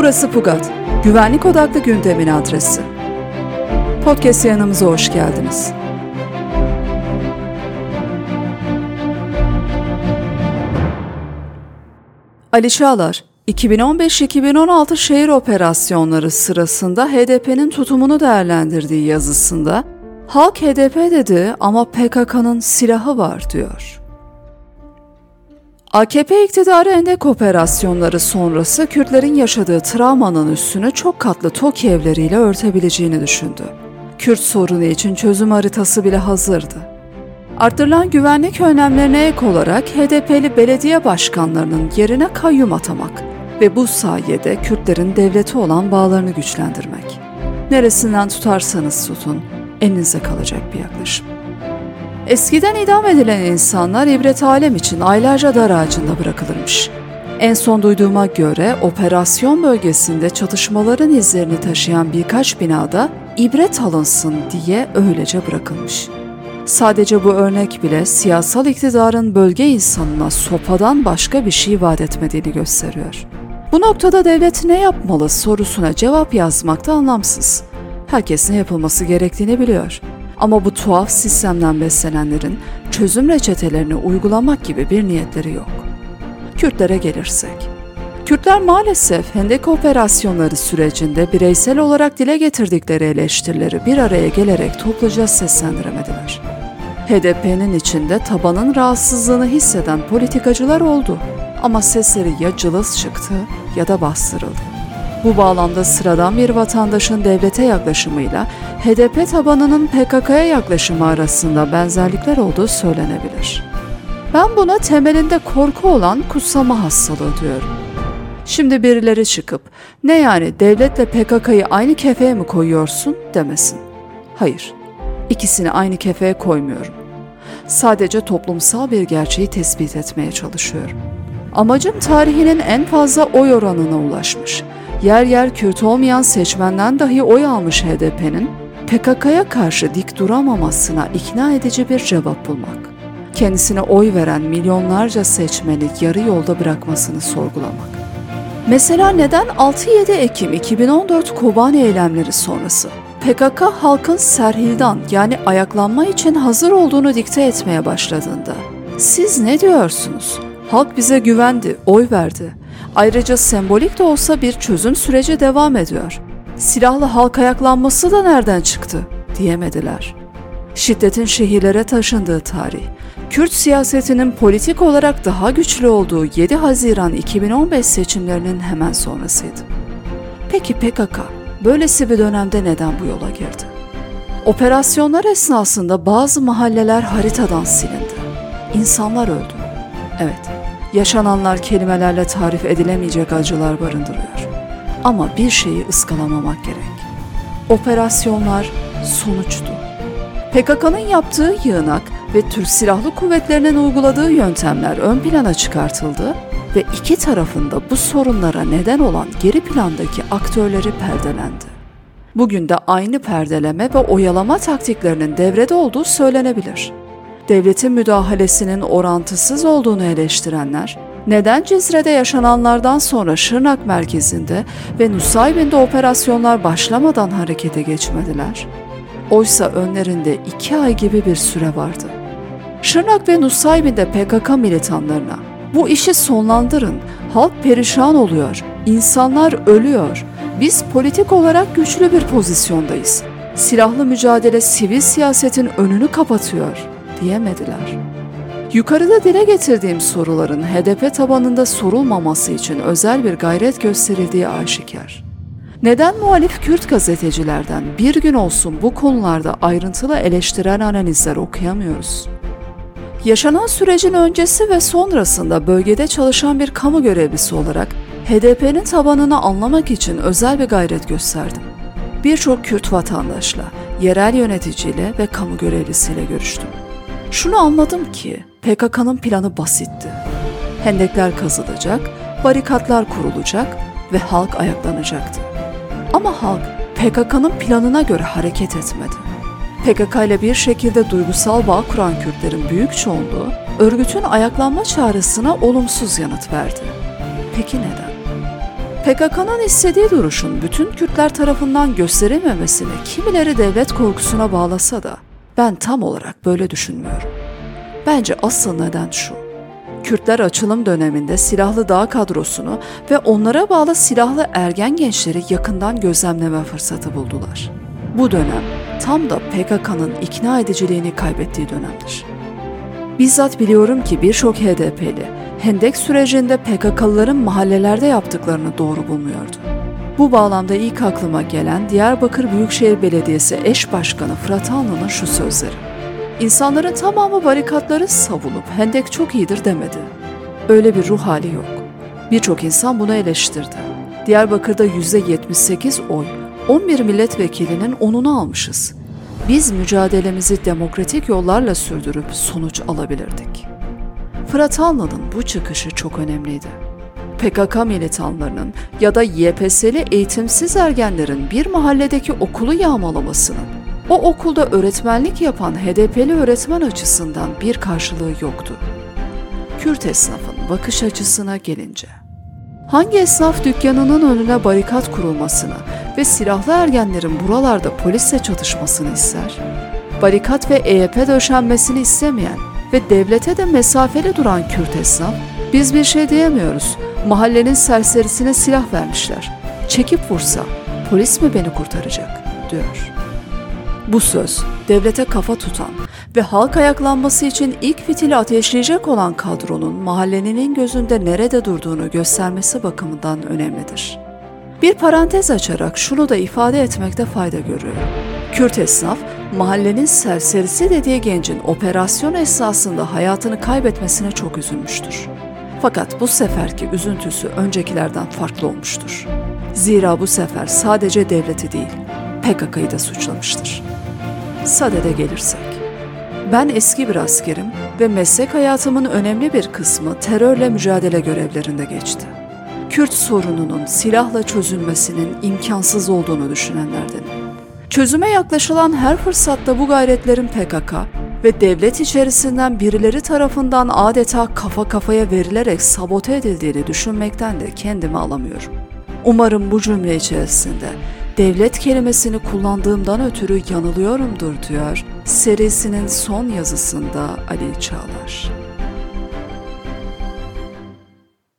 Burası Pugat, güvenlik odaklı gündemin adresi. Podcast yanımıza hoş geldiniz. Ali Çağlar, 2015-2016 şehir operasyonları sırasında HDP'nin tutumunu değerlendirdiği yazısında Halk HDP dedi ama PKK'nın silahı var diyor. AKP iktidarı endek operasyonları sonrası Kürtlerin yaşadığı travmanın üstünü çok katlı TOKİ evleriyle örtebileceğini düşündü. Kürt sorunu için çözüm haritası bile hazırdı. Arttırılan güvenlik önlemlerine ek olarak HDP'li belediye başkanlarının yerine kayyum atamak ve bu sayede Kürtlerin devleti olan bağlarını güçlendirmek. Neresinden tutarsanız tutun, elinize kalacak bir yaklaşım. Eskiden idam edilen insanlar ibret alem için aylarca dar ağacında bırakılırmış. En son duyduğuma göre operasyon bölgesinde çatışmaların izlerini taşıyan birkaç binada ibret alınsın diye öylece bırakılmış. Sadece bu örnek bile siyasal iktidarın bölge insanına sopadan başka bir şey vaat etmediğini gösteriyor. Bu noktada devlet ne yapmalı sorusuna cevap yazmak da anlamsız. Herkes ne yapılması gerektiğini biliyor. Ama bu tuhaf sistemden beslenenlerin çözüm reçetelerini uygulamak gibi bir niyetleri yok. Kürtlere gelirsek. Kürtler maalesef Hendek operasyonları sürecinde bireysel olarak dile getirdikleri eleştirileri bir araya gelerek topluca seslendiremediler. HDP'nin içinde tabanın rahatsızlığını hisseden politikacılar oldu ama sesleri ya cılız çıktı ya da bastırıldı. Bu bağlamda sıradan bir vatandaşın devlete yaklaşımıyla HDP tabanının PKK'ya yaklaşımı arasında benzerlikler olduğu söylenebilir. Ben buna temelinde korku olan kutsama hastalığı diyorum. Şimdi birileri çıkıp ne yani devletle PKK'yı aynı kefeye mi koyuyorsun demesin. Hayır, ikisini aynı kefeye koymuyorum. Sadece toplumsal bir gerçeği tespit etmeye çalışıyorum. Amacım tarihinin en fazla oy oranına ulaşmış yer yer Kürt olmayan seçmenden dahi oy almış HDP'nin PKK'ya karşı dik duramamasına ikna edici bir cevap bulmak. Kendisine oy veren milyonlarca seçmeni yarı yolda bırakmasını sorgulamak. Mesela neden 6-7 Ekim 2014 Kobani eylemleri sonrası PKK halkın serhildan yani ayaklanma için hazır olduğunu dikte etmeye başladığında siz ne diyorsunuz? Halk bize güvendi, oy verdi. Ayrıca sembolik de olsa bir çözüm süreci devam ediyor. Silahlı halk ayaklanması da nereden çıktı diyemediler. Şiddetin şehirlere taşındığı tarih, Kürt siyasetinin politik olarak daha güçlü olduğu 7 Haziran 2015 seçimlerinin hemen sonrasıydı. Peki PKK böylesi bir dönemde neden bu yola girdi? Operasyonlar esnasında bazı mahalleler haritadan silindi. İnsanlar öldü. Evet, yaşananlar kelimelerle tarif edilemeyecek acılar barındırıyor. Ama bir şeyi ıskalamamak gerek. Operasyonlar sonuçtu. PKK'nın yaptığı yığınak ve Türk Silahlı Kuvvetleri'nin uyguladığı yöntemler ön plana çıkartıldı ve iki tarafında bu sorunlara neden olan geri plandaki aktörleri perdelendi. Bugün de aynı perdeleme ve oyalama taktiklerinin devrede olduğu söylenebilir devletin müdahalesinin orantısız olduğunu eleştirenler, neden Cizre'de yaşananlardan sonra Şırnak merkezinde ve Nusaybin'de operasyonlar başlamadan harekete geçmediler? Oysa önlerinde iki ay gibi bir süre vardı. Şırnak ve Nusaybin'de PKK militanlarına bu işi sonlandırın, halk perişan oluyor, insanlar ölüyor, biz politik olarak güçlü bir pozisyondayız. Silahlı mücadele sivil siyasetin önünü kapatıyor diyemediler. Yukarıda dile getirdiğim soruların HDP tabanında sorulmaması için özel bir gayret gösterildiği aşikar. Neden muhalif Kürt gazetecilerden bir gün olsun bu konularda ayrıntılı eleştiren analizler okuyamıyoruz? Yaşanan sürecin öncesi ve sonrasında bölgede çalışan bir kamu görevlisi olarak HDP'nin tabanını anlamak için özel bir gayret gösterdim. Birçok Kürt vatandaşla, yerel yöneticiyle ve kamu görevlisiyle görüştüm. Şunu anladım ki PKK'nın planı basitti. Hendekler kazılacak, barikatlar kurulacak ve halk ayaklanacaktı. Ama halk PKK'nın planına göre hareket etmedi. PKK ile bir şekilde duygusal bağ kuran Kürtlerin büyük çoğunluğu örgütün ayaklanma çağrısına olumsuz yanıt verdi. Peki neden? PKK'nın istediği duruşun bütün Kürtler tarafından gösterilmemesini kimileri devlet korkusuna bağlasa da ben tam olarak böyle düşünmüyorum. Bence asıl neden şu. Kürtler açılım döneminde silahlı dağ kadrosunu ve onlara bağlı silahlı ergen gençleri yakından gözlemleme fırsatı buldular. Bu dönem tam da PKK'nın ikna ediciliğini kaybettiği dönemdir. Bizzat biliyorum ki birçok HDP'li Hendek sürecinde PKK'lıların mahallelerde yaptıklarını doğru bulmuyordu. Bu bağlamda ilk aklıma gelen Diyarbakır Büyükşehir Belediyesi eş başkanı Fırat Alnı'nın şu sözleri. İnsanların tamamı barikatları savunup hendek çok iyidir demedi. Öyle bir ruh hali yok. Birçok insan bunu eleştirdi. Diyarbakır'da %78 oy, 11 milletvekilinin onunu almışız. Biz mücadelemizi demokratik yollarla sürdürüp sonuç alabilirdik. Fırat Alnı'nın bu çıkışı çok önemliydi. PKK militanlarının ya da YPS'li eğitimsiz ergenlerin bir mahalledeki okulu yağmalamasının o okulda öğretmenlik yapan HDP'li öğretmen açısından bir karşılığı yoktu. Kürt esnafın bakış açısına gelince. Hangi esnaf dükkanının önüne barikat kurulmasını ve silahlı ergenlerin buralarda polisle çatışmasını ister? Barikat ve EYP döşenmesini istemeyen ve devlete de mesafeli duran Kürt esnaf, biz bir şey diyemiyoruz, mahallenin serserisine silah vermişler. Çekip vursa polis mi beni kurtaracak, diyor. Bu söz devlete kafa tutan ve halk ayaklanması için ilk fitili ateşleyecek olan kadronun mahallenin gözünde nerede durduğunu göstermesi bakımından önemlidir. Bir parantez açarak şunu da ifade etmekte fayda görüyorum. Kürt esnaf, mahallenin serserisi dediği gencin operasyon esnasında hayatını kaybetmesine çok üzülmüştür. Fakat bu seferki üzüntüsü öncekilerden farklı olmuştur. Zira bu sefer sadece devleti değil, PKK'yı da suçlamıştır. Sadede gelirsek. Ben eski bir askerim ve meslek hayatımın önemli bir kısmı terörle mücadele görevlerinde geçti. Kürt sorununun silahla çözülmesinin imkansız olduğunu düşünenlerdenim. Çözüme yaklaşılan her fırsatta bu gayretlerin PKK ve devlet içerisinden birileri tarafından adeta kafa kafaya verilerek sabote edildiğini düşünmekten de kendimi alamıyorum. Umarım bu cümle içerisinde devlet kelimesini kullandığımdan ötürü yanılıyorumdur diyor serisinin son yazısında Ali Çağlar.